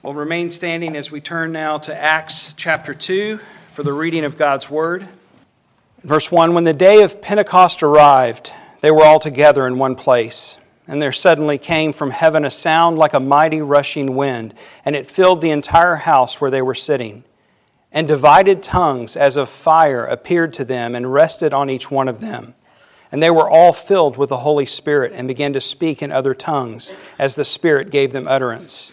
We'll remain standing as we turn now to Acts chapter 2 for the reading of God's Word. Verse 1 When the day of Pentecost arrived, they were all together in one place. And there suddenly came from heaven a sound like a mighty rushing wind, and it filled the entire house where they were sitting. And divided tongues as of fire appeared to them and rested on each one of them. And they were all filled with the Holy Spirit and began to speak in other tongues as the Spirit gave them utterance.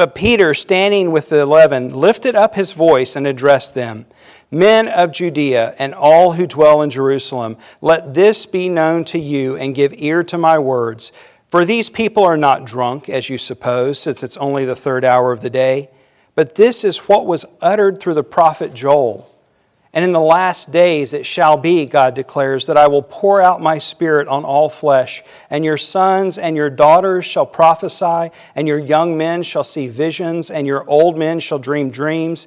But Peter, standing with the eleven, lifted up his voice and addressed them Men of Judea and all who dwell in Jerusalem, let this be known to you and give ear to my words. For these people are not drunk, as you suppose, since it's only the third hour of the day. But this is what was uttered through the prophet Joel. And in the last days it shall be, God declares, that I will pour out my spirit on all flesh, and your sons and your daughters shall prophesy, and your young men shall see visions, and your old men shall dream dreams.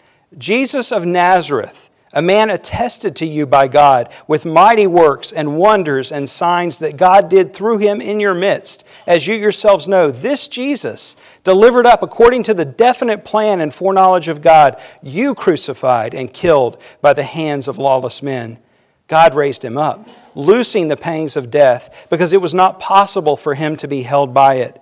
Jesus of Nazareth, a man attested to you by God with mighty works and wonders and signs that God did through him in your midst, as you yourselves know, this Jesus, delivered up according to the definite plan and foreknowledge of God, you crucified and killed by the hands of lawless men. God raised him up, loosing the pangs of death, because it was not possible for him to be held by it.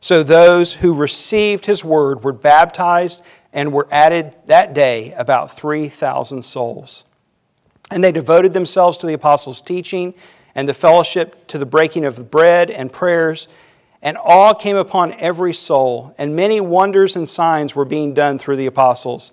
So those who received his word were baptized and were added that day about 3,000 souls. And they devoted themselves to the apostles' teaching and the fellowship, to the breaking of the bread and prayers. And awe came upon every soul, and many wonders and signs were being done through the apostles.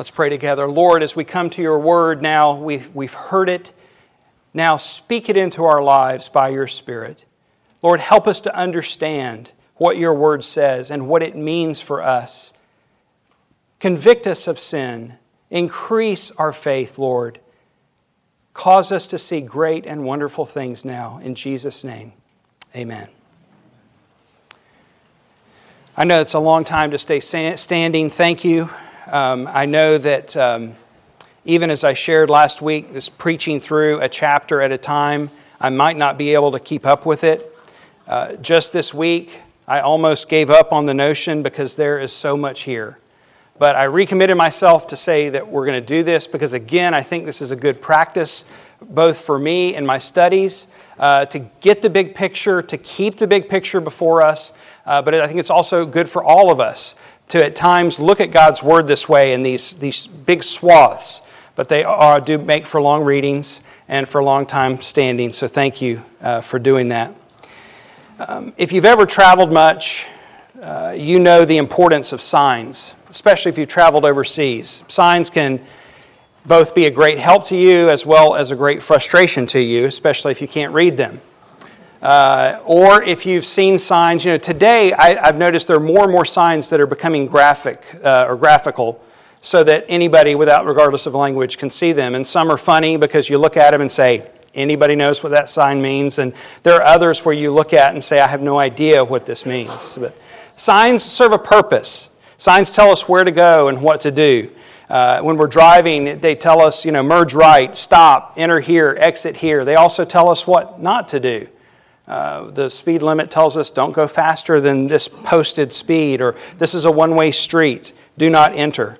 Let's pray together. Lord, as we come to your word now, we've, we've heard it. Now speak it into our lives by your Spirit. Lord, help us to understand what your word says and what it means for us. Convict us of sin. Increase our faith, Lord. Cause us to see great and wonderful things now. In Jesus' name, amen. I know it's a long time to stay standing. Thank you. Um, I know that um, even as I shared last week, this preaching through a chapter at a time, I might not be able to keep up with it. Uh, just this week, I almost gave up on the notion because there is so much here. But I recommitted myself to say that we're going to do this because, again, I think this is a good practice, both for me and my studies, uh, to get the big picture, to keep the big picture before us. Uh, but I think it's also good for all of us to at times look at God's Word this way in these, these big swaths, but they are, do make for long readings and for long time standing. So thank you uh, for doing that. Um, if you've ever traveled much, uh, you know the importance of signs, especially if you've traveled overseas. Signs can both be a great help to you as well as a great frustration to you, especially if you can't read them. Uh, or if you've seen signs, you know, today I, have noticed there are more and more signs that are becoming graphic uh, or graphical so that anybody, without regardless of language, can see them. And some are funny because you look at them and say, anybody knows what that sign means. And there are others where you look at and say, I have no idea what this means. But signs serve a purpose. Signs tell us where to go and what to do. Uh, when we're driving, they tell us, you know, merge right, stop, enter here, exit here. They also tell us what not to do. Uh, the speed limit tells us don't go faster than this posted speed, or this is a one way street, do not enter.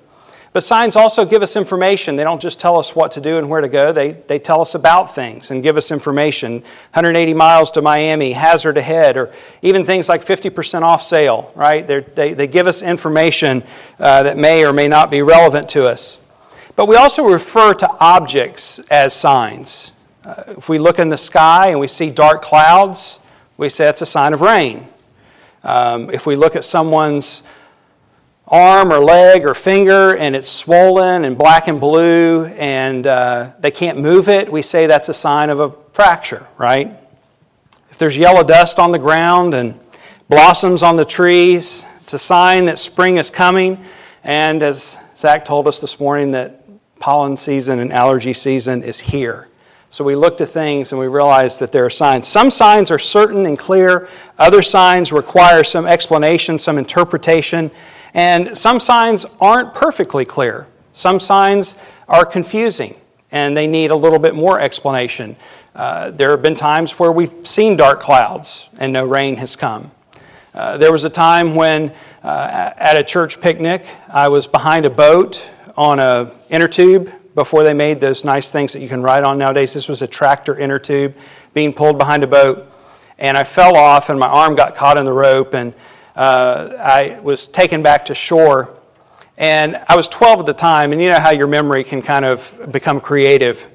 But signs also give us information. They don't just tell us what to do and where to go, they, they tell us about things and give us information. 180 miles to Miami, hazard ahead, or even things like 50% off sale, right? They're, they they give us information uh, that may or may not be relevant to us. But we also refer to objects as signs. Uh, if we look in the sky and we see dark clouds, we say it's a sign of rain. Um, if we look at someone's arm or leg or finger and it's swollen and black and blue and uh, they can't move it, we say that's a sign of a fracture, right? If there's yellow dust on the ground and blossoms on the trees, it's a sign that spring is coming. And as Zach told us this morning, that pollen season and allergy season is here. So we look to things and we realize that there are signs. Some signs are certain and clear, other signs require some explanation, some interpretation, and some signs aren't perfectly clear. Some signs are confusing and they need a little bit more explanation. Uh, there have been times where we've seen dark clouds and no rain has come. Uh, there was a time when uh, at a church picnic, I was behind a boat on a inner tube before they made those nice things that you can ride on nowadays. This was a tractor inner tube being pulled behind a boat. And I fell off, and my arm got caught in the rope, and uh, I was taken back to shore. And I was 12 at the time, and you know how your memory can kind of become creative.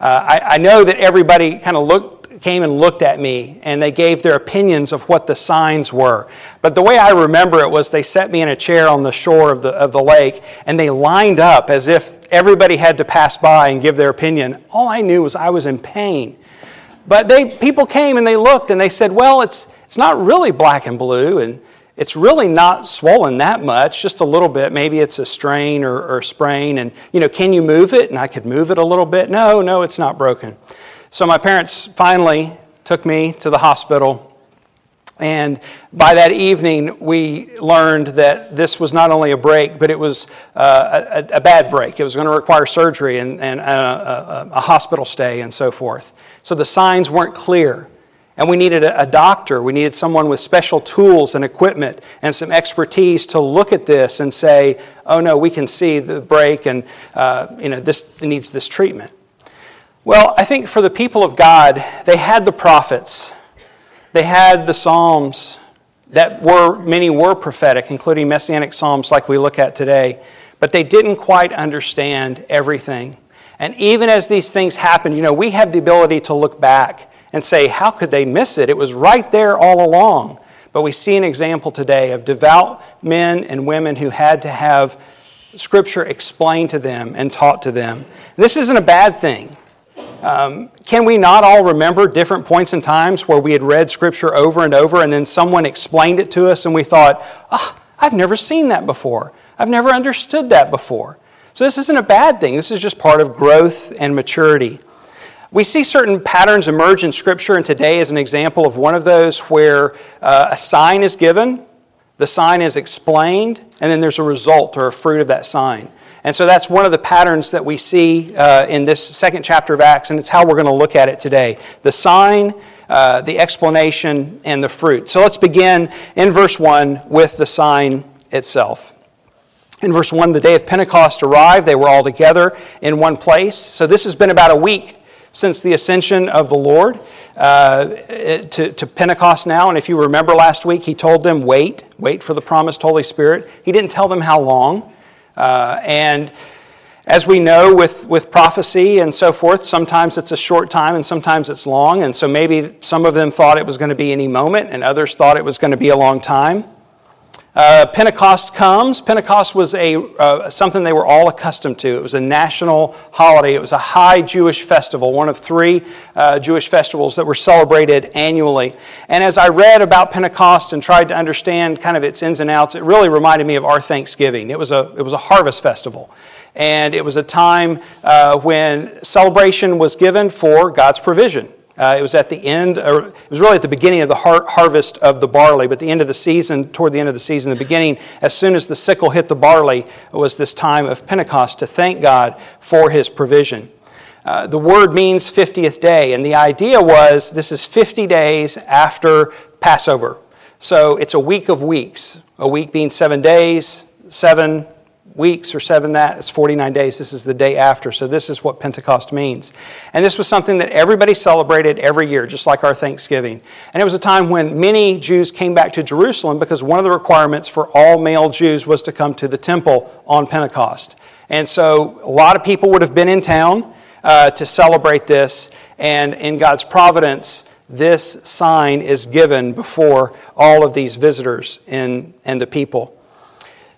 Uh, I, I know that everybody kind of looked came and looked at me and they gave their opinions of what the signs were. But the way I remember it was they set me in a chair on the shore of the, of the lake and they lined up as if everybody had to pass by and give their opinion. All I knew was I was in pain. But they, people came and they looked and they said, well, it's, it's not really black and blue and it's really not swollen that much, just a little bit. Maybe it's a strain or, or sprain. And, you know, can you move it? And I could move it a little bit. No, no, it's not broken. So my parents finally took me to the hospital and by that evening, we learned that this was not only a break, but it was uh, a, a, bad break. It was going to require surgery and, and a, a, a, hospital stay and so forth. So the signs weren't clear. And we needed a, a, doctor. We needed someone with special tools and equipment and some expertise to look at this and say, oh no, we can see the break and uh, you know, this needs this treatment. Well, I think for the people of God, they had the prophets, they had the Psalms that were, many were prophetic, including messianic Psalms like we look at today, but they didn't quite understand everything. And even as these things happen, you know, we have the ability to look back and say, how could they miss it? It was right there all along. But we see an example today of devout men and women who had to have Scripture explained to them and taught to them. This isn't a bad thing. Um, can we not all remember different points in times where we had read Scripture over and over and then someone explained it to us and we thought, oh, I've never seen that before. I've never understood that before. So this isn't a bad thing. This is just part of growth and maturity. We see certain patterns emerge in Scripture, and today is an example of one of those where uh, a sign is given, the sign is explained, and then there's a result or a fruit of that sign. And so that's one of the patterns that we see uh, in this second chapter of Acts, and it's how we're going to look at it today the sign, uh, the explanation, and the fruit. So let's begin in verse 1 with the sign itself. In verse 1, the day of Pentecost arrived. They were all together in one place. So this has been about a week since the ascension of the Lord uh, to, to Pentecost now. And if you remember last week, he told them, wait, wait for the promised Holy Spirit. He didn't tell them how long. Uh, and as we know with, with prophecy and so forth, sometimes it's a short time and sometimes it's long. And so maybe some of them thought it was going to be any moment and others thought it was going to be a long time. Uh, Pentecost comes. Pentecost was a, uh, something they were all accustomed to. It was a national holiday. It was a high Jewish festival, one of three uh, Jewish festivals that were celebrated annually. And as I read about Pentecost and tried to understand kind of its ins and outs, it really reminded me of our Thanksgiving. It was a, it was a harvest festival. And it was a time uh, when celebration was given for God's provision. Uh, it was at the end, or it was really at the beginning of the har- harvest of the barley, but the end of the season, toward the end of the season, the beginning, as soon as the sickle hit the barley, was this time of Pentecost to thank God for his provision. Uh, the word means 50th day, and the idea was this is 50 days after Passover. So it's a week of weeks, a week being seven days, seven weeks or seven that it's 49 days. This is the day after. So this is what pentecost means. And this was something that everybody celebrated every year just like our thanksgiving. And it was a time when many jews came back to jerusalem because one of the requirements for all male jews was to come to the temple on pentecost. And so a lot of people would have been in town uh, to celebrate this. And in god's providence this sign is given before all of these visitors and, and the people.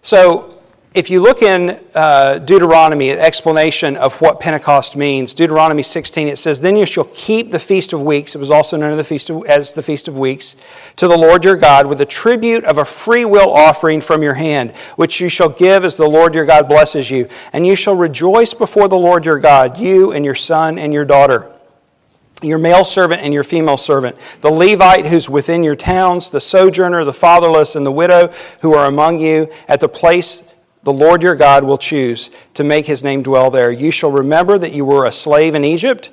So if you look in uh, Deuteronomy, an explanation of what Pentecost means, Deuteronomy 16, it says, Then you shall keep the Feast of Weeks, it was also known as the Feast of, Weeks, to the Lord your God with a tribute of a free will offering from your hand, which you shall give as the Lord your God blesses you. And you shall rejoice before the Lord your God, you and your son and your daughter your male servant and your female servant, the Levite who's within your towns, the sojourner, the fatherless, and the widow who are among you, at the place the Lord your God will choose to make his name dwell there. You shall remember that you were a slave in Egypt,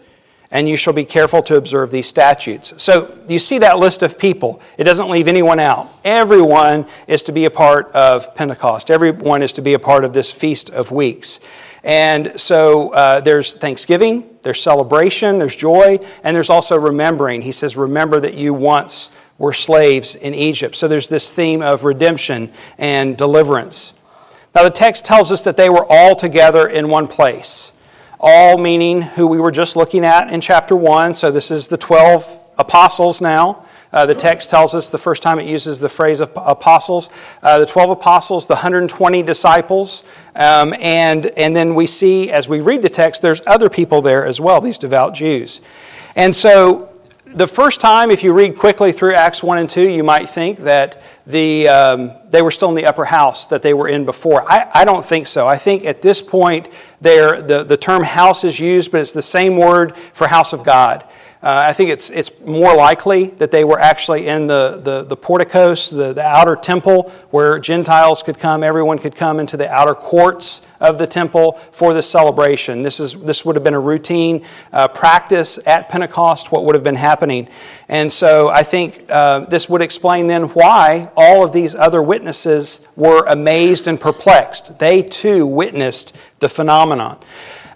and you shall be careful to observe these statutes. So you see that list of people. It doesn't leave anyone out. Everyone is to be a part of Pentecost, everyone is to be a part of this Feast of Weeks. And so uh, there's thanksgiving, there's celebration, there's joy, and there's also remembering. He says, Remember that you once were slaves in Egypt. So there's this theme of redemption and deliverance. Now, the text tells us that they were all together in one place. All meaning who we were just looking at in chapter 1. So, this is the 12 apostles now. Uh, the text tells us the first time it uses the phrase apostles, uh, the 12 apostles, the 120 disciples. Um, and, and then we see, as we read the text, there's other people there as well, these devout Jews. And so, the first time, if you read quickly through Acts 1 and 2, you might think that the, um, they were still in the upper house that they were in before. I, I don't think so. I think at this point, the, the term house is used, but it's the same word for house of God. Uh, I think it's, it's more likely that they were actually in the, the, the porticos, the, the outer temple, where Gentiles could come, everyone could come into the outer courts of the temple for this celebration. This, is, this would have been a routine uh, practice at Pentecost, what would have been happening. And so I think uh, this would explain then why all of these other witnesses were amazed and perplexed. They too witnessed the phenomenon.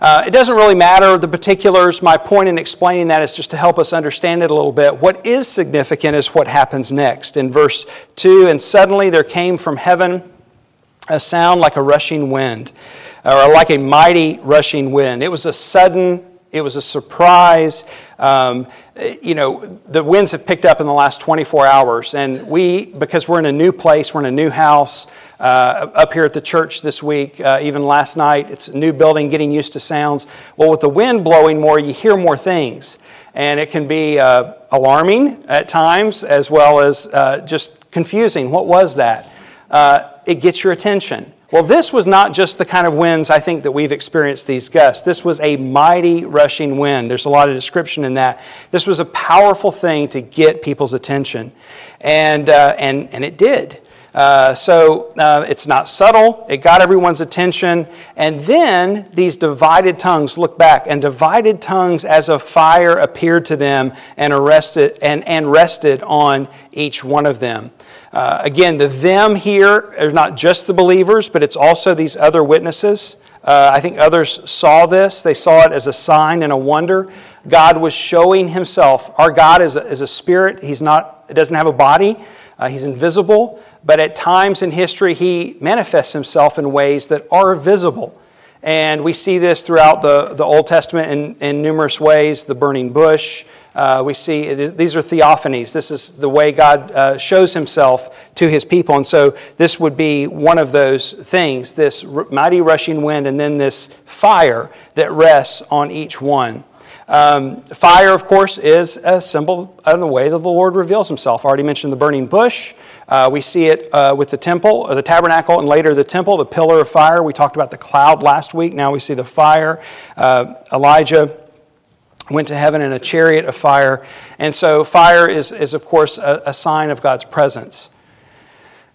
Uh, it doesn't really matter the particulars. My point in explaining that is just to help us understand it a little bit. What is significant is what happens next. In verse 2 And suddenly there came from heaven a sound like a rushing wind, or like a mighty rushing wind. It was a sudden, it was a surprise. Um, you know, the winds have picked up in the last 24 hours, and we, because we're in a new place, we're in a new house, uh, up here at the church this week, uh, even last night. It's a new building, getting used to sounds. Well, with the wind blowing more, you hear more things. And it can be uh, alarming at times as well as uh, just confusing. What was that? Uh, it gets your attention. Well, this was not just the kind of winds I think that we've experienced these gusts. This was a mighty rushing wind. There's a lot of description in that. This was a powerful thing to get people's attention. And, uh, and, and it did. Uh, so uh, it's not subtle. It got everyone's attention. And then these divided tongues look back, and divided tongues as a fire appeared to them and arrested and, and rested on each one of them. Uh, again, the them here are not just the believers, but it's also these other witnesses. Uh, I think others saw this. They saw it as a sign and a wonder. God was showing himself. Our God is a, is a spirit. He's not, doesn't have a body. Uh, he's invisible, but at times in history, he manifests himself in ways that are visible. And we see this throughout the, the Old Testament in, in numerous ways the burning bush. Uh, we see these are theophanies. This is the way God uh, shows himself to his people. And so this would be one of those things this mighty rushing wind and then this fire that rests on each one. Um, fire, of course, is a symbol of the way that the Lord reveals himself. I already mentioned the burning bush. Uh, we see it uh, with the temple, the tabernacle, and later the temple, the pillar of fire. We talked about the cloud last week. Now we see the fire. Uh, Elijah went to heaven in a chariot of fire. And so, fire is, is of course, a, a sign of God's presence.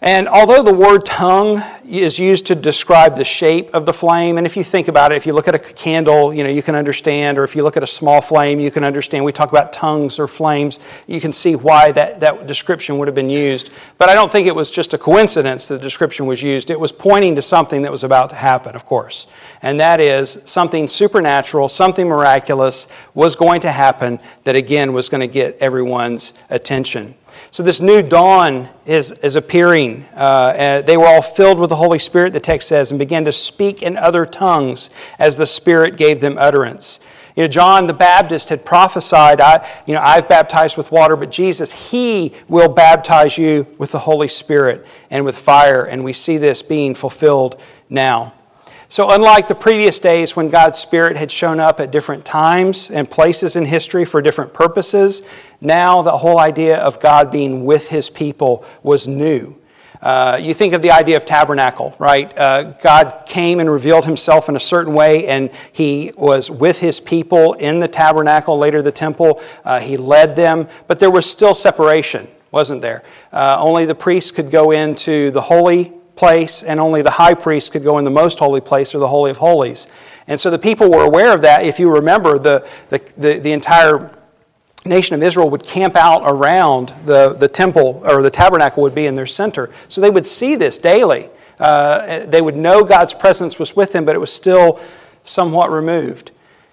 And although the word tongue is used to describe the shape of the flame, and if you think about it, if you look at a candle, you know, you can understand, or if you look at a small flame, you can understand. We talk about tongues or flames, you can see why that, that description would have been used. But I don't think it was just a coincidence that the description was used. It was pointing to something that was about to happen, of course. And that is something supernatural, something miraculous was going to happen that again was going to get everyone's attention. So, this new dawn is, is appearing. Uh, they were all filled with the Holy Spirit, the text says, and began to speak in other tongues as the Spirit gave them utterance. You know, John the Baptist had prophesied, I, you know, I've baptized with water, but Jesus, He will baptize you with the Holy Spirit and with fire. And we see this being fulfilled now. So, unlike the previous days when God's Spirit had shown up at different times and places in history for different purposes, now the whole idea of God being with His people was new. Uh, you think of the idea of tabernacle, right? Uh, God came and revealed himself in a certain way, and he was with his people in the tabernacle, later the temple. Uh, he led them, but there was still separation, wasn't there? Uh, only the priests could go into the holy place, and only the high priest could go in the most holy place or the Holy of Holies. And so the people were aware of that. If you remember, the, the, the, the entire nation of Israel would camp out around the, the temple, or the tabernacle would be in their center. So they would see this daily. Uh, they would know God's presence was with them, but it was still somewhat removed.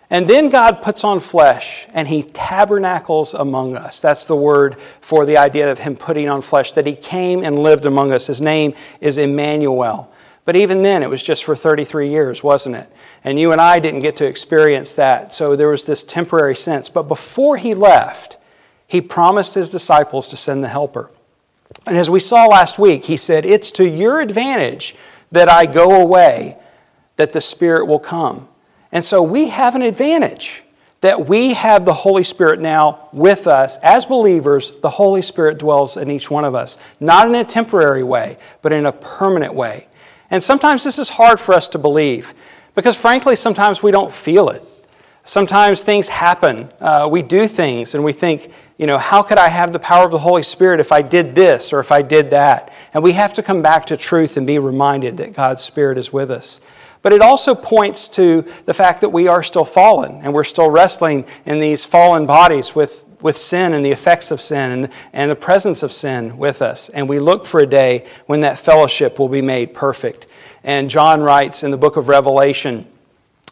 And then God puts on flesh and he tabernacles among us. That's the word for the idea of him putting on flesh, that he came and lived among us. His name is Emmanuel. But even then, it was just for 33 years, wasn't it? And you and I didn't get to experience that. So there was this temporary sense. But before he left, he promised his disciples to send the Helper. And as we saw last week, he said, It's to your advantage that I go away, that the Spirit will come. And so we have an advantage. that we have the Holy Spirit now with us. As believers, the Holy Spirit dwells in each one of us, not in a temporary way, but in a permanent way. And sometimes this is hard for us to believe because, frankly, sometimes we don't feel it. Sometimes things happen. Uh, we do things and we think, you know, how could I have the power of the Holy Spirit if I did this or if I did that? And we have to come back to truth and be reminded that God's Spirit is with us. But it also points to the fact that we are still fallen and we're still wrestling in these fallen bodies with, with sin and the effects of sin and, and the presence of sin with us. And we look for a day when that fellowship will be made perfect. And John writes in the book of Revelation,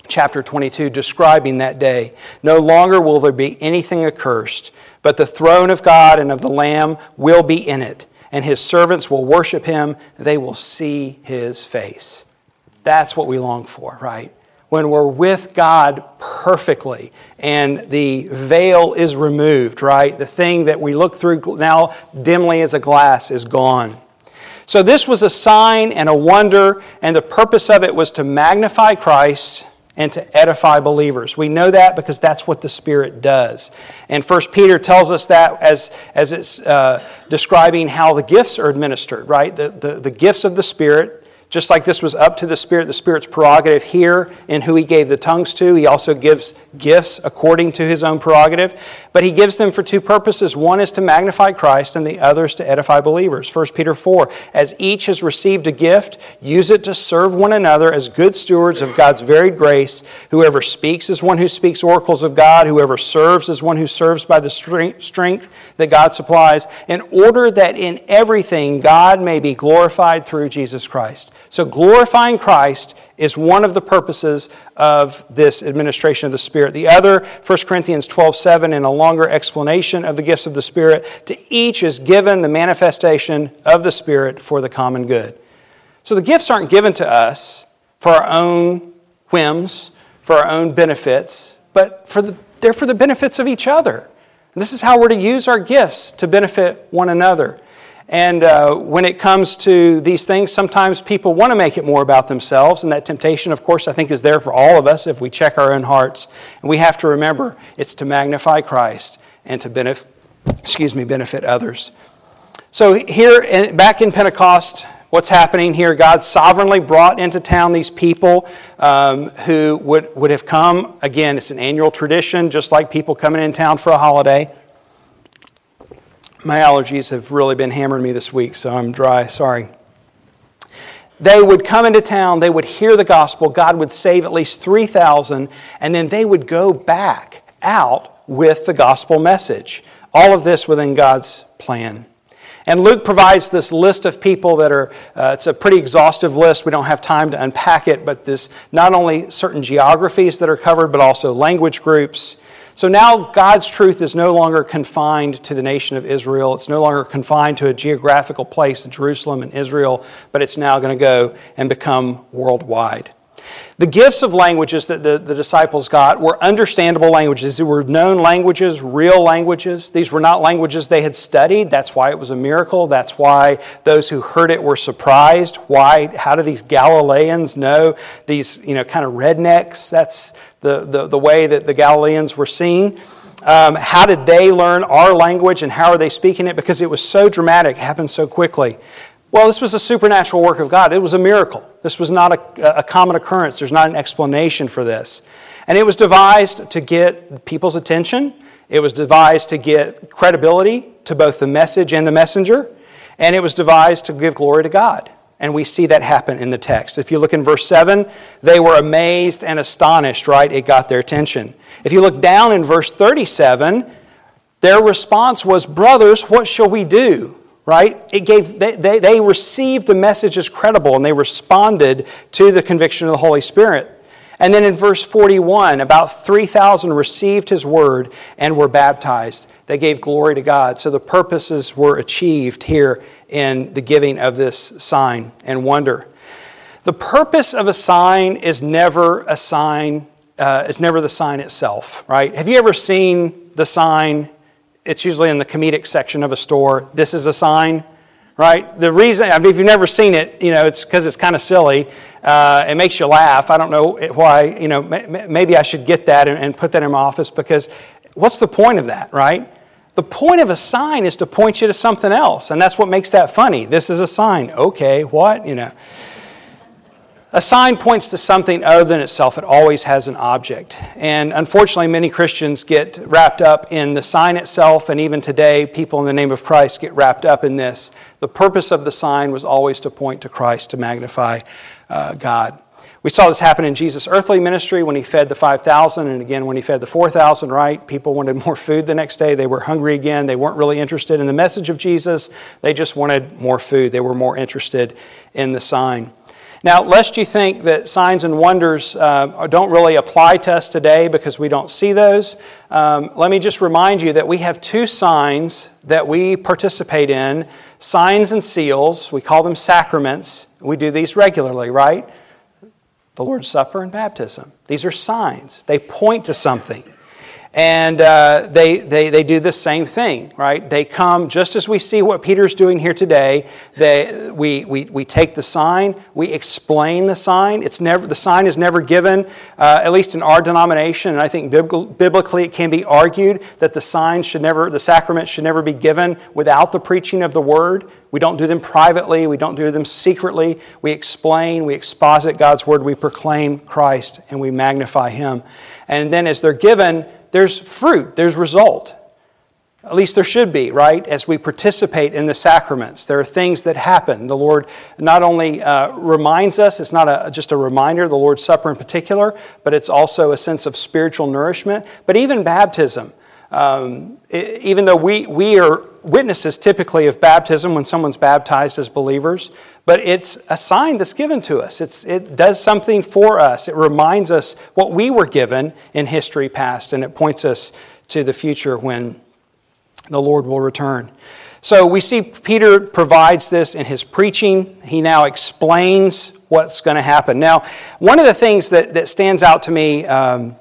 chapter 22, describing that day No longer will there be anything accursed, but the throne of God and of the Lamb will be in it, and his servants will worship him, they will see his face. That's what we long for, right? When we're with God perfectly and the veil is removed, right? The thing that we look through now dimly as a glass is gone. So, this was a sign and a wonder, and the purpose of it was to magnify Christ and to edify believers. We know that because that's what the Spirit does. And First Peter tells us that as, as it's uh, describing how the gifts are administered, right? The, the, the gifts of the Spirit just like this was up to the Spirit, the Spirit's prerogative here in who He gave the tongues to, He also gives gifts according to His own prerogative. But He gives them for two purposes. One is to magnify Christ, and the other is to edify believers. 1 Peter 4 As each has received a gift, use it to serve one another as good stewards of God's varied grace. Whoever speaks is one who speaks oracles of God, whoever serves is one who serves by the strength that God supplies, in order that in everything God may be glorified through Jesus Christ. So, glorifying Christ is one of the purposes of this administration of the Spirit. The other, 1 Corinthians 12 7, in a longer explanation of the gifts of the Spirit, to each is given the manifestation of the Spirit for the common good. So, the gifts aren't given to us for our own whims, for our own benefits, but for the, they're for the benefits of each other. And this is how we're to use our gifts to benefit one another. And uh, when it comes to these things, sometimes people want to make it more about themselves. And that temptation, of course, I think is there for all of us if we check our own hearts. And we have to remember it's to magnify Christ and to benefit, excuse me, benefit others. So here, in, back in Pentecost, what's happening here? God sovereignly brought into town these people um, who would, would have come. Again, it's an annual tradition, just like people coming in town for a holiday. My allergies have really been hammering me this week, so I'm dry. Sorry. They would come into town, they would hear the gospel, God would save at least 3,000, and then they would go back out with the gospel message. All of this within God's plan. And Luke provides this list of people that are, uh, it's a pretty exhaustive list. We don't have time to unpack it, but this not only certain geographies that are covered, but also language groups. So now God's truth is no longer confined to the nation of Israel. It's no longer confined to a geographical place Jerusalem and Israel, but it's now going to go and become worldwide. The gifts of languages that the, the disciples got were understandable languages. They were known languages, real languages. These were not languages they had studied. That's why it was a miracle. That's why those who heard it were surprised. Why? How do these Galileans know these, you know, kind of rednecks? That's the, the, the way that the Galileans were seen. Um, how did they learn our language and how are they speaking it? Because it was so dramatic, happened so quickly. Well, this was a supernatural work of God. It was a miracle. This was not a, a, common occurrence. There's not an explanation for this. And it was devised to get people's attention. It was devised to get credibility to both the message and the messenger. And it was devised to give glory to God. And we see that happen in the text. If you look in verse 7, they were amazed and astonished, right? It got their attention. If you look down in verse 37, their response was, Brothers, what shall we do? Right? It gave, they, they, they received the message as credible and they responded to the conviction of the Holy Spirit. And then in verse 41, about 3,000 received his word and were baptized. They gave glory to God. So the purposes were achieved here in the giving of this sign and wonder. The purpose of a sign is never a sign, uh, is never the sign itself, right? Have you ever seen the sign it's usually in the comedic section of a store. This is a sign, right? The reason, I mean, if you've never seen it, you know, it's because it's kind of silly. Uh, it makes you laugh. I don't know why, you know, maybe I should get that and, and put that in my office because what's the point of that, right? The point of a sign is to point you to something else, and that's what makes that funny. This is a sign. Okay, what? You know. A sign points to something other than itself. It always has an object. And unfortunately, many Christians get wrapped up in the sign itself, and even today, people in the name of Christ get wrapped up in this. The purpose of the sign was always to point to Christ, to magnify uh, God. We saw this happen in Jesus' earthly ministry when he fed the 5,000, and again when he fed the 4,000, right? People wanted more food the next day. They were hungry again. They weren't really interested in the message of Jesus. They just wanted more food. They were more interested in the sign. Now, lest you think that signs and wonders uh, don't really apply to us today because we don't see those, um, let me just remind you that we have two signs that we participate in signs and seals. We call them sacraments. We do these regularly, right? The Lord's Supper and baptism. These are signs, they point to something. And uh, they, they, they do the same thing, right? They come just as we see what Peter's doing here today. They, we, we, we take the sign, we explain the sign. It's never, the sign is never given, uh, at least in our denomination, and I think biblically it can be argued that the sign should never, the sacrament should never be given without the preaching of the word. We don't do them privately, we don't do them secretly. We explain, we exposit God's word, we proclaim Christ, and we magnify Him. And then as they're given, there's fruit, there's result. At least there should be, right? As we participate in the sacraments, there are things that happen. The Lord not only uh, reminds us, it's not a, just a reminder, the Lord's Supper in particular, but it's also a sense of spiritual nourishment. But even baptism, um, it, even though we, we are witnesses typically of baptism when someone's baptized as believers, but it's a sign that's given to us. It's, it does something for us. It reminds us what we were given in history past, and it points us to the future when the Lord will return. So we see Peter provides this in his preaching. He now explains what's going to happen. Now, one of the things that, that stands out to me um,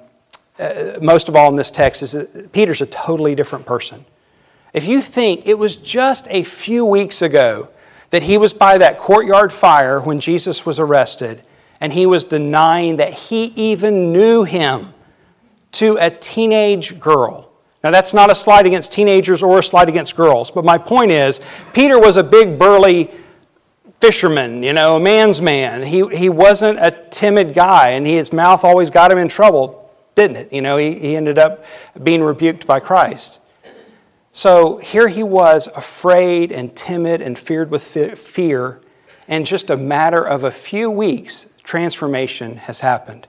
uh, most of all in this text is that Peter's a totally different person. If you think it was just a few weeks ago that he was by that courtyard fire when Jesus was arrested, and he was denying that he even knew him to a teenage girl. Now, that's not a slide against teenagers or a slide against girls, but my point is, Peter was a big, burly fisherman, you know, a man's man. He, he wasn't a timid guy, and he, his mouth always got him in trouble, didn't it? You know, he, he ended up being rebuked by Christ. So here he was, afraid and timid and feared with fear, and just a matter of a few weeks, transformation has happened.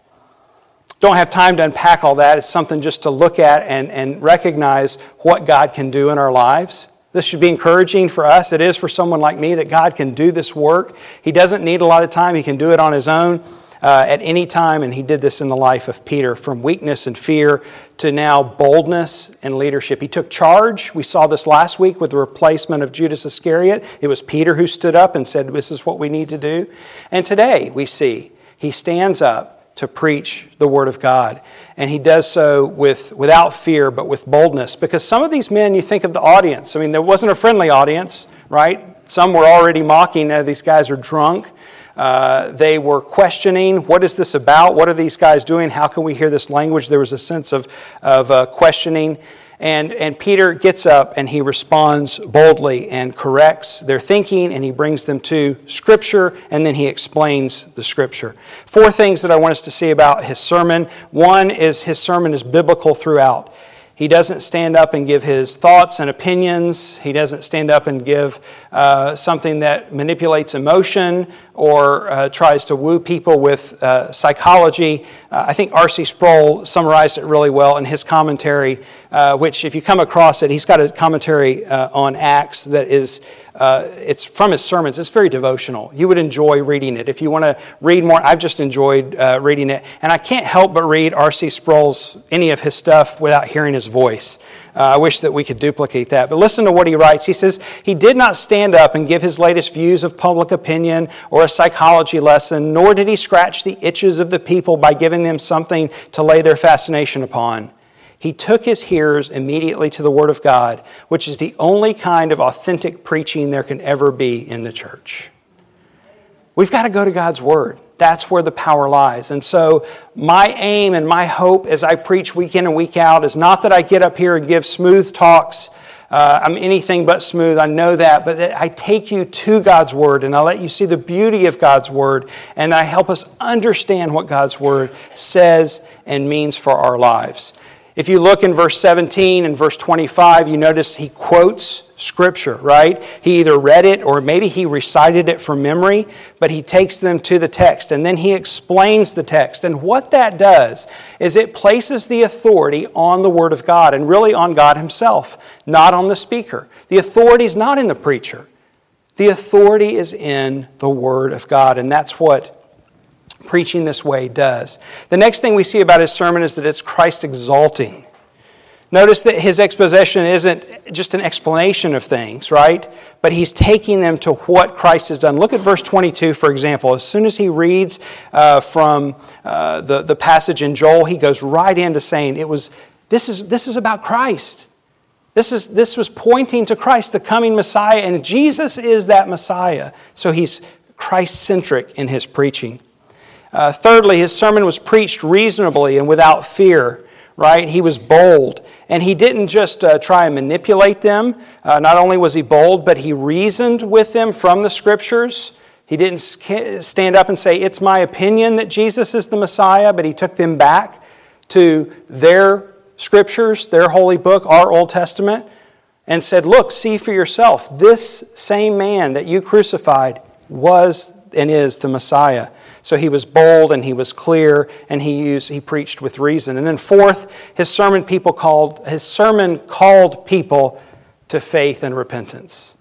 Don't have time to unpack all that. It's something just to look at and, and recognize what God can do in our lives. This should be encouraging for us. It is for someone like me that God can do this work. He doesn't need a lot of time, He can do it on His own uh, at any time, and he did this in the life of Peter from weakness and fear to now boldness and leadership. He took charge. We saw this last week with the replacement of Judas Iscariot. It was Peter who stood up and said, This is what we need to do. And today we see he stands up to preach the Word of God. And he does so with, without fear, but with boldness. Because some of these men, you think of the audience. I mean, there wasn't a friendly audience, right? Some were already mocking, uh, these guys are drunk. Uh, they were questioning what is this about? What are these guys doing? How can we hear this language? There was a sense of, of uh, questioning. And, and Peter gets up and he responds boldly and corrects their thinking and he brings them to Scripture and then he explains the Scripture. Four things that I want us to see about his sermon. One is his sermon is biblical throughout. He doesn't stand up and give his thoughts and opinions. He doesn't stand up and give uh, something that manipulates emotion or uh, tries to woo people with uh, psychology. Uh, I think R.C. Sproul summarized it really well in his commentary, uh, which, if you come across it, he's got a commentary uh, on Acts that is uh, it's from his sermons. It's very devotional. You would enjoy reading it. If you want to read more, I've just enjoyed uh, reading it. And I can't help but read R.C. Sproul's, any of his stuff, without hearing his voice. Uh, I wish that we could duplicate that. But listen to what he writes. He says, He did not stand up and give his latest views of public opinion or a psychology lesson, nor did he scratch the itches of the people by giving them something to lay their fascination upon. He took his hearers immediately to the Word of God, which is the only kind of authentic preaching there can ever be in the church. We've got to go to God's Word. That's where the power lies. And so, my aim and my hope as I preach week in and week out is not that I get up here and give smooth talks. Uh, I'm anything but smooth, I know that, but that I take you to God's Word and I let you see the beauty of God's Word and I help us understand what God's Word says and means for our lives. If you look in verse 17 and verse 25, you notice he quotes Scripture, right? He either read it or maybe he recited it from memory, but he takes them to the text and then he explains the text. And what that does is it places the authority on the Word of God and really on God Himself, not on the speaker. The authority is not in the preacher, the authority is in the Word of God. And that's what preaching this way does. The next thing we see about his sermon is that it's Christ exalting. Notice that his exposition isn't just an explanation of things, right? But he's taking them to what Christ has done. Look at verse 22, for example. As soon as he reads uh, from uh, the, the passage in Joel, he goes right into saying, it was, this, is, this is about Christ. This, is, this was pointing to Christ, the coming Messiah, and Jesus is that Messiah. So he's Christ centric in his preaching. Uh, thirdly, his sermon was preached reasonably and without fear, right? He was bold. And he didn't just uh, try and manipulate them. Uh, not only was he bold, but he reasoned with them from the scriptures. He didn't stand up and say, It's my opinion that Jesus is the Messiah, but he took them back to their scriptures, their holy book, our Old Testament, and said, Look, see for yourself. This same man that you crucified was and is the Messiah. So he was bold and he was clear and he used he preached with reason. And then fourth, his sermon people called his sermon called people to faith and repentance.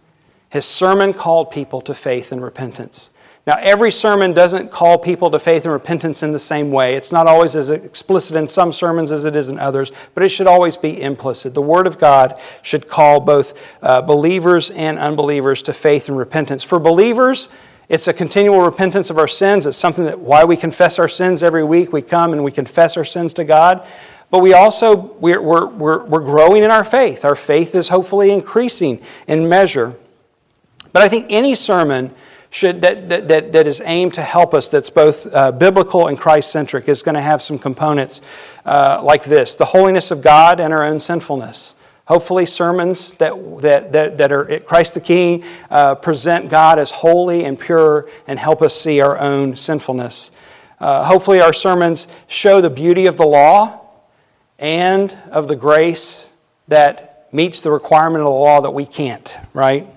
His sermon called people to faith and repentance. Now, every sermon doesn't call people to faith and repentance in the same way. It's not always as explicit in some sermons as it is in others, but it should always be implicit. The Word of God should call both uh, believers and unbelievers to faith and repentance. For believers, it's a continual repentance of our sins. It's something that why we confess our sins every week. We come and we confess our sins to God. But we also, we're, we're, we're, we're growing in our faith. Our faith is hopefully increasing in measure. But I think any sermon should, that, that, that is aimed to help us, that's both uh, biblical and Christ centric, is going to have some components uh, like this the holiness of God and our own sinfulness. Hopefully, sermons that, that, that, that are at Christ the King uh, present God as holy and pure and help us see our own sinfulness. Uh, hopefully, our sermons show the beauty of the law and of the grace that meets the requirement of the law that we can't, right?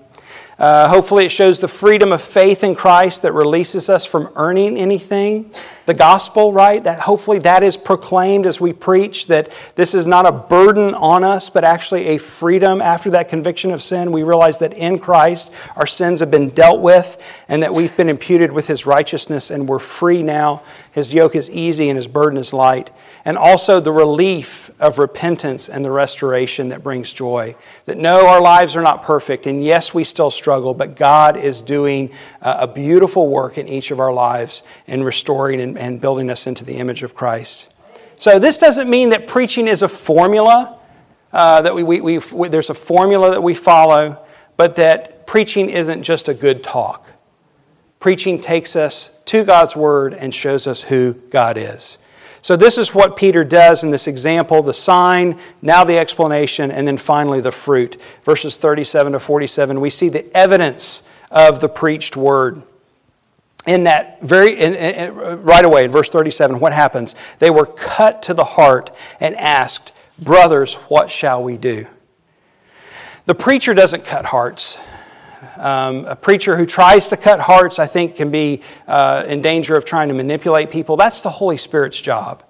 Uh, hopefully, it shows the freedom of faith in Christ that releases us from earning anything. The gospel, right? That hopefully that is proclaimed as we preach that this is not a burden on us, but actually a freedom after that conviction of sin. We realize that in Christ our sins have been dealt with and that we've been imputed with His righteousness and we're free now. His yoke is easy and His burden is light and also the relief of repentance and the restoration that brings joy. That no, our lives are not perfect, and yes, we still struggle, but God is doing a beautiful work in each of our lives in restoring and, and building us into the image of Christ. So, this doesn't mean that preaching is a formula, uh, that we, we, we, there's a formula that we follow, but that preaching isn't just a good talk. Preaching takes us to God's Word and shows us who God is. So, this is what Peter does in this example the sign, now the explanation, and then finally the fruit. Verses 37 to 47, we see the evidence of the preached word. In that very, in, in, right away in verse 37, what happens? They were cut to the heart and asked, Brothers, what shall we do? The preacher doesn't cut hearts. Um, a preacher who tries to cut hearts, I think, can be uh, in danger of trying to manipulate people. That's the Holy Spirit's job.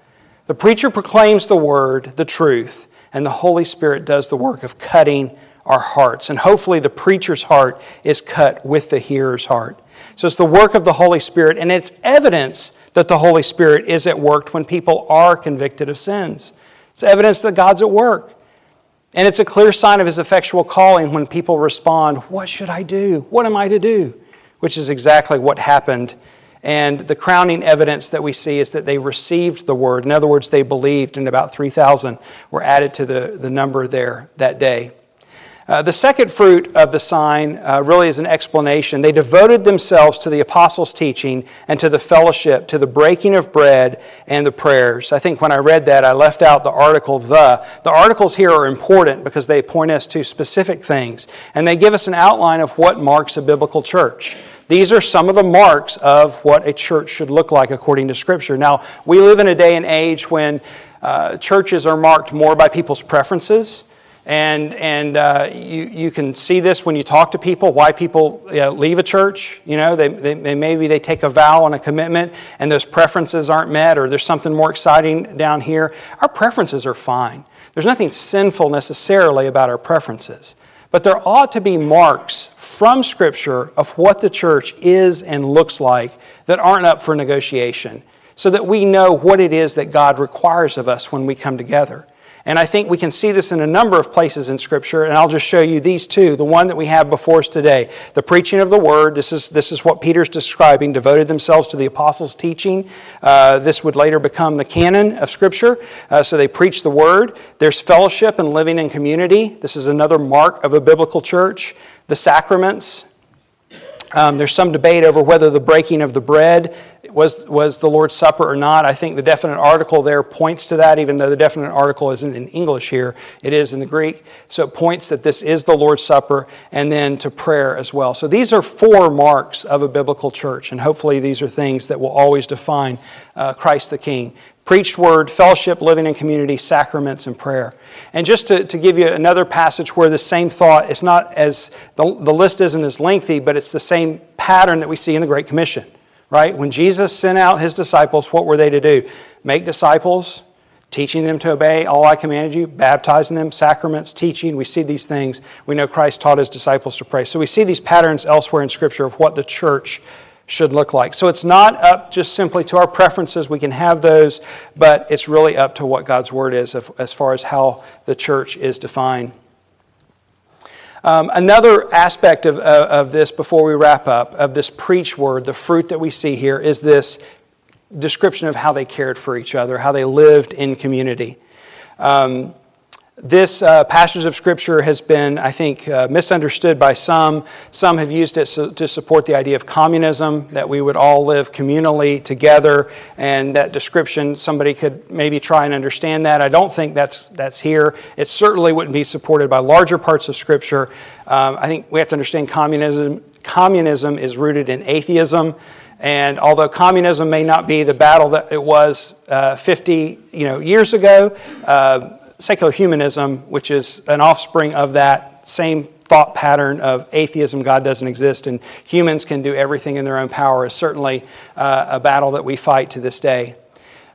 The preacher proclaims the word, the truth, and the Holy Spirit does the work of cutting our hearts. And hopefully, the preacher's heart is cut with the hearer's heart. So it's the work of the Holy Spirit, and it's evidence that the Holy Spirit is at work when people are convicted of sins. It's evidence that God's at work. And it's a clear sign of his effectual calling when people respond, What should I do? What am I to do? Which is exactly what happened And the crowning evidence that we see is that they received the word. In other words, they believed, and about 3,000 were added to the, the number there that day. Uh, the second fruit of the sign uh, really is an explanation. They devoted themselves to the apostles' teaching and to the fellowship, to the breaking of bread and the prayers. I think when I read that, I left out the article the. The articles here are important because they point us to specific things, and they give us an outline of what marks a biblical church. These are some of the marks of what a church should look like according to Scripture. Now, we live in a day and age when uh, churches are marked more by people's preferences and, and uh, you, you can see this when you talk to people, why people leave a church. You know, they, they, they, maybe they take a vow and a commitment and those preferences aren't met or there's something more exciting down here. Our preferences are fine. There's nothing sinful necessarily about our preferences. But there ought to be marks from Scripture of what the church is and looks like that aren't up for negotiation so that we know what it is that God requires of us when we come together. And I think we can see this in a number of places in Scripture, and I'll just show you these two. The one that we have before us today the preaching of the Word. This is, this is what Peter's describing, devoted themselves to the apostles' teaching. Uh, this would later become the canon of Scripture. Uh, so they preach the Word. There's fellowship and living in community. This is another mark of a biblical church. The sacraments, um, there's some debate over whether the breaking of the bread was, was the Lord's Supper or not. I think the definite article there points to that, even though the definite article isn't in English here, it is in the Greek. So it points that this is the Lord's Supper, and then to prayer as well. So these are four marks of a biblical church, and hopefully these are things that will always define uh, Christ the King preached word, fellowship, living in community, sacraments, and prayer. And just to, to give you another passage where the same thought is not as, the, the list isn't as lengthy, but it's the same pattern that we see in the Great Commission, right? When Jesus sent out his disciples, what were they to do? Make disciples, teaching them to obey all I commanded you, baptizing them, sacraments, teaching. We see these things. We know Christ taught his disciples to pray. So we see these patterns elsewhere in Scripture of what the church should look like. So it's not up just simply to our preferences. We can have those, but it's really up to what God's Word is as far as how the church is defined. Um, another aspect of, uh, of this before we wrap up, of this preach word, the fruit that we see here, is this description of how they cared for each other, how they lived in community. Um, this uh, passage of Scripture has been, I think, uh, misunderstood by some. Some have used it so, to support the idea of communism, that we would all live communally together, and that description, somebody could maybe try and understand that. I don't think that's, that's here. It certainly wouldn't be supported by larger parts of Scripture. Um, I think we have to understand communism, communism is rooted in atheism. And although communism may not be the battle that it was uh, 50 you know, years ago, uh, secular humanism, which is an offspring of that same thought pattern of atheism, God doesn't exist, and humans can do everything in their own power, is certainly uh, a battle that we fight to this day.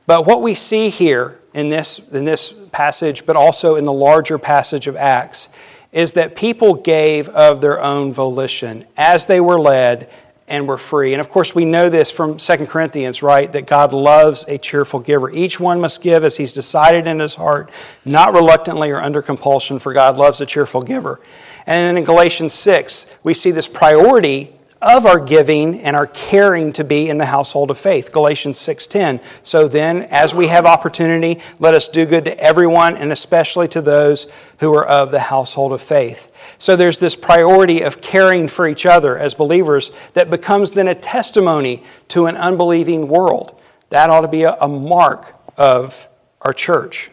But what we see here in this, in this passage, but also in the larger passage of Acts, is that people gave of their own volition as they were led and we're free. And of course, we know this from 2 Corinthians, right? That God loves a cheerful giver. Each one must give as he's decided in his heart, not reluctantly or under compulsion, for God loves a cheerful giver. And then in Galatians 6, we see this priority of our giving and our caring to be in the household of faith. Galatians 6.10 so then as we have opportunity let us do good to everyone and especially to those who are of the household of faith. So there's this priority of caring for each other as believers that becomes then a testimony to an unbelieving world. That ought to be a, mark of our church.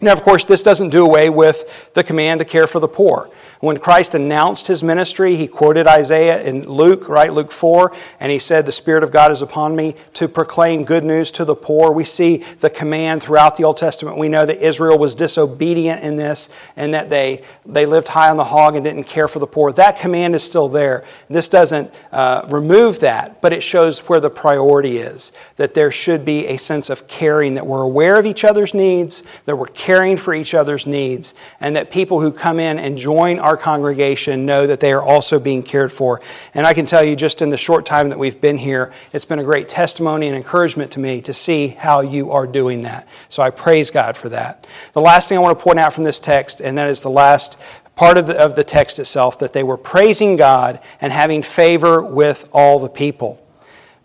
Now of course this doesn't do away with the command to care for the poor when Christ announced his ministry, he quoted Isaiah in Luke, right, Luke 4, and he said, The Spirit of God is upon me to proclaim good news to the poor. We see the command throughout the Old Testament. We know that Israel was disobedient in this and that they, they lived high on the hog and didn't care for the poor. That command is still there. This doesn't uh, remove that, but it shows where the priority is that there should be a sense of caring, that we're aware of each other's needs, that we're caring for each other's needs, and that people who come in and join our our congregation know that they are also being cared for. And I can tell you, just in the short time that we've been here, it's been a great testimony and encouragement to me to see how you are doing that. So I praise God for that. The last thing I want to point out from this text, and that is the last part of the, of the text itself, that they were praising God and having favor with all the people.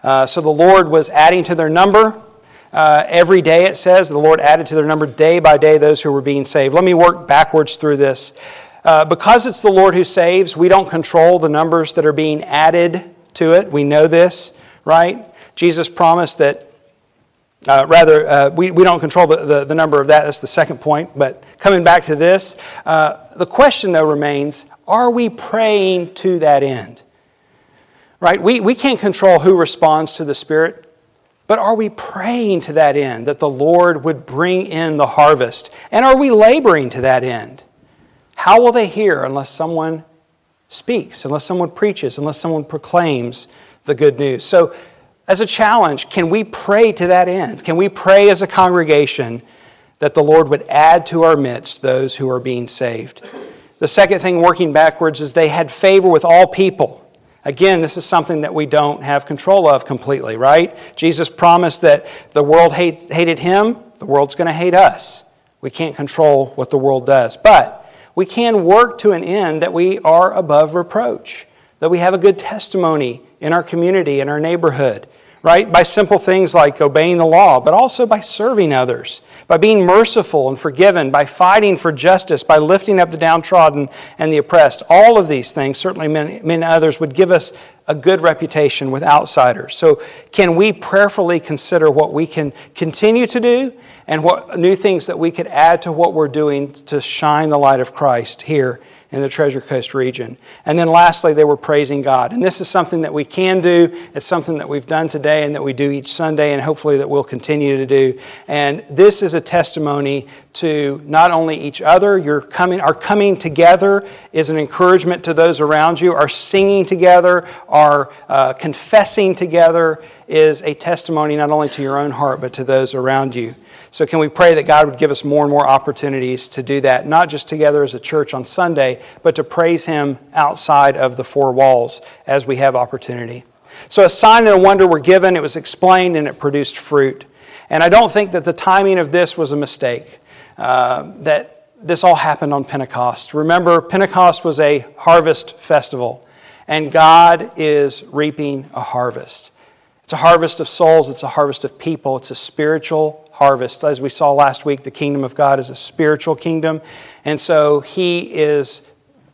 Uh, so the Lord was adding to their number. Uh, every day, it says, the Lord added to their number day by day those who were being saved. Let me work backwards through this. Uh, because it's the Lord who saves, we don't control the numbers that are being added to it. We know this, right? Jesus promised that, uh, rather, uh, we, we don't control the, the, the, number of that. That's the second point. But coming back to this, uh, the question, though, remains are we praying to that end? Right? We, we can't control who responds to the Spirit. But are we praying to that end, that the Lord would bring in the harvest? And are we laboring to that end? How will they hear unless someone speaks, unless someone preaches, unless someone proclaims the good news? So, as a challenge, can we pray to that end? Can we pray as a congregation that the Lord would add to our midst those who are being saved? The second thing, working backwards, is they had favor with all people. Again, this is something that we don't have control of completely, right? Jesus promised that the world hate, hated him, the world's going to hate us. We can't control what the world does. But we can work to an end that we are above reproach, that we have a good testimony in our community, in our neighborhood, right? By simple things like obeying the law, but also by serving others, by being merciful and forgiven, by fighting for justice, by lifting up the downtrodden and the oppressed. All of these things, certainly many, many others, would give us a good reputation with outsiders. So, can we prayerfully consider what we can continue to do and what new things that we could add to what we're doing to shine the light of Christ here in the Treasure Coast region. And then lastly, they were praising God. And this is something that we can do. It's something that we've done today and that we do each Sunday, and hopefully that we'll continue to do. And this is a testimony to not only each other, your coming, our coming together is an encouragement to those around you. Our singing together, our uh, confessing together is a testimony not only to your own heart, but to those around you. So, can we pray that God would give us more and more opportunities to do that, not just together as a church on Sunday, but to praise Him outside of the four walls as we have opportunity? So, a sign and a wonder were given, it was explained, and it produced fruit. And I don't think that the timing of this was a mistake, uh, that this all happened on Pentecost. Remember, Pentecost was a harvest festival, and God is reaping a harvest. It's a harvest of souls, it's a harvest of people, it's a spiritual harvest. As we saw last week, the kingdom of God is a spiritual kingdom. And so he is,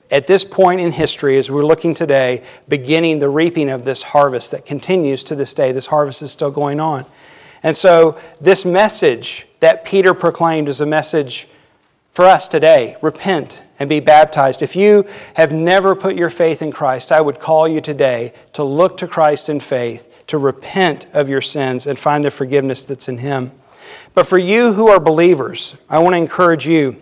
at this point in history, as we're looking today, beginning the reaping of this harvest that continues to this day. This harvest is still going on. And so, this message that Peter proclaimed is a message for us today repent and be baptized. If you have never put your faith in Christ, I would call you today to look to Christ in faith to repent of your sins and find the forgiveness that's in Him. But for you who are believers, I want to encourage you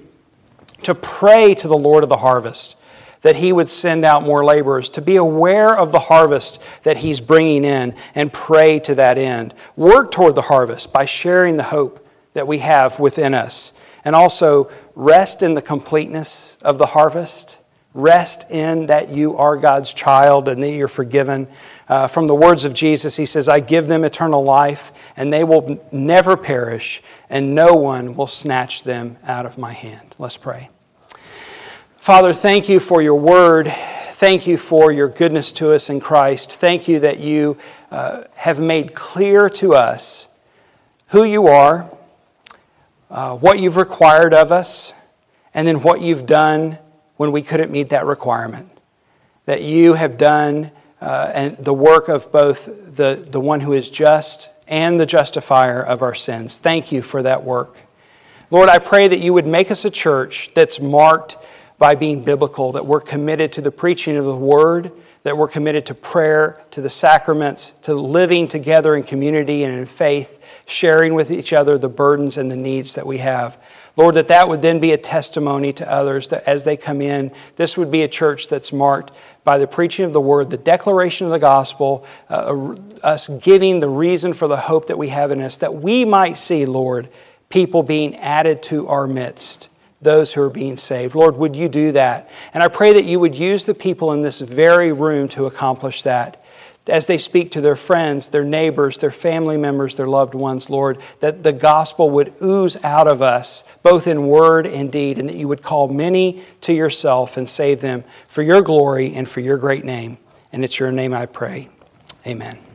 to pray to the Lord of the harvest that He would send out more laborers, to be aware of the harvest that He's bringing in and pray to that end. Work toward the harvest by sharing the hope that we have within us. And also rest in the completeness of the harvest. Rest in that you are God's child and that you're forgiven uh, from the words of Jesus, he says, I give them eternal life, and they will never perish, and no one will snatch them out of my hand. Let's pray. Father, thank you for your word. Thank you for your goodness to us in Christ. Thank you that you uh, have made clear to us who you are, uh, what you've required of us, and then what you've done when we couldn't meet that requirement. That you have done uh, and the work of both the, the one who is just and the justifier of our sins. Thank you for that work. Lord, I pray that you would make us a church that's marked by being biblical, that we're committed to the preaching of the word, that we're committed to prayer, to the sacraments, to living together in community and in faith, sharing with each other the burdens and the needs that we have. Lord, that that would then be a testimony to others that as they come in, this would be a church that's marked by the preaching of the word, the declaration of the gospel, uh, us giving the reason for the hope that we have in us, that we might see, Lord, people being added to our midst, those who are being saved. Lord, would you do that? And I pray that you would use the people in this very room to accomplish that as they speak to their friends, their neighbors, their family members, their loved ones, Lord, that the gospel would ooze out of us, both in word and deed, and that you would call many to yourself and save them for your glory and for your great name. And it's your name I pray. Amen.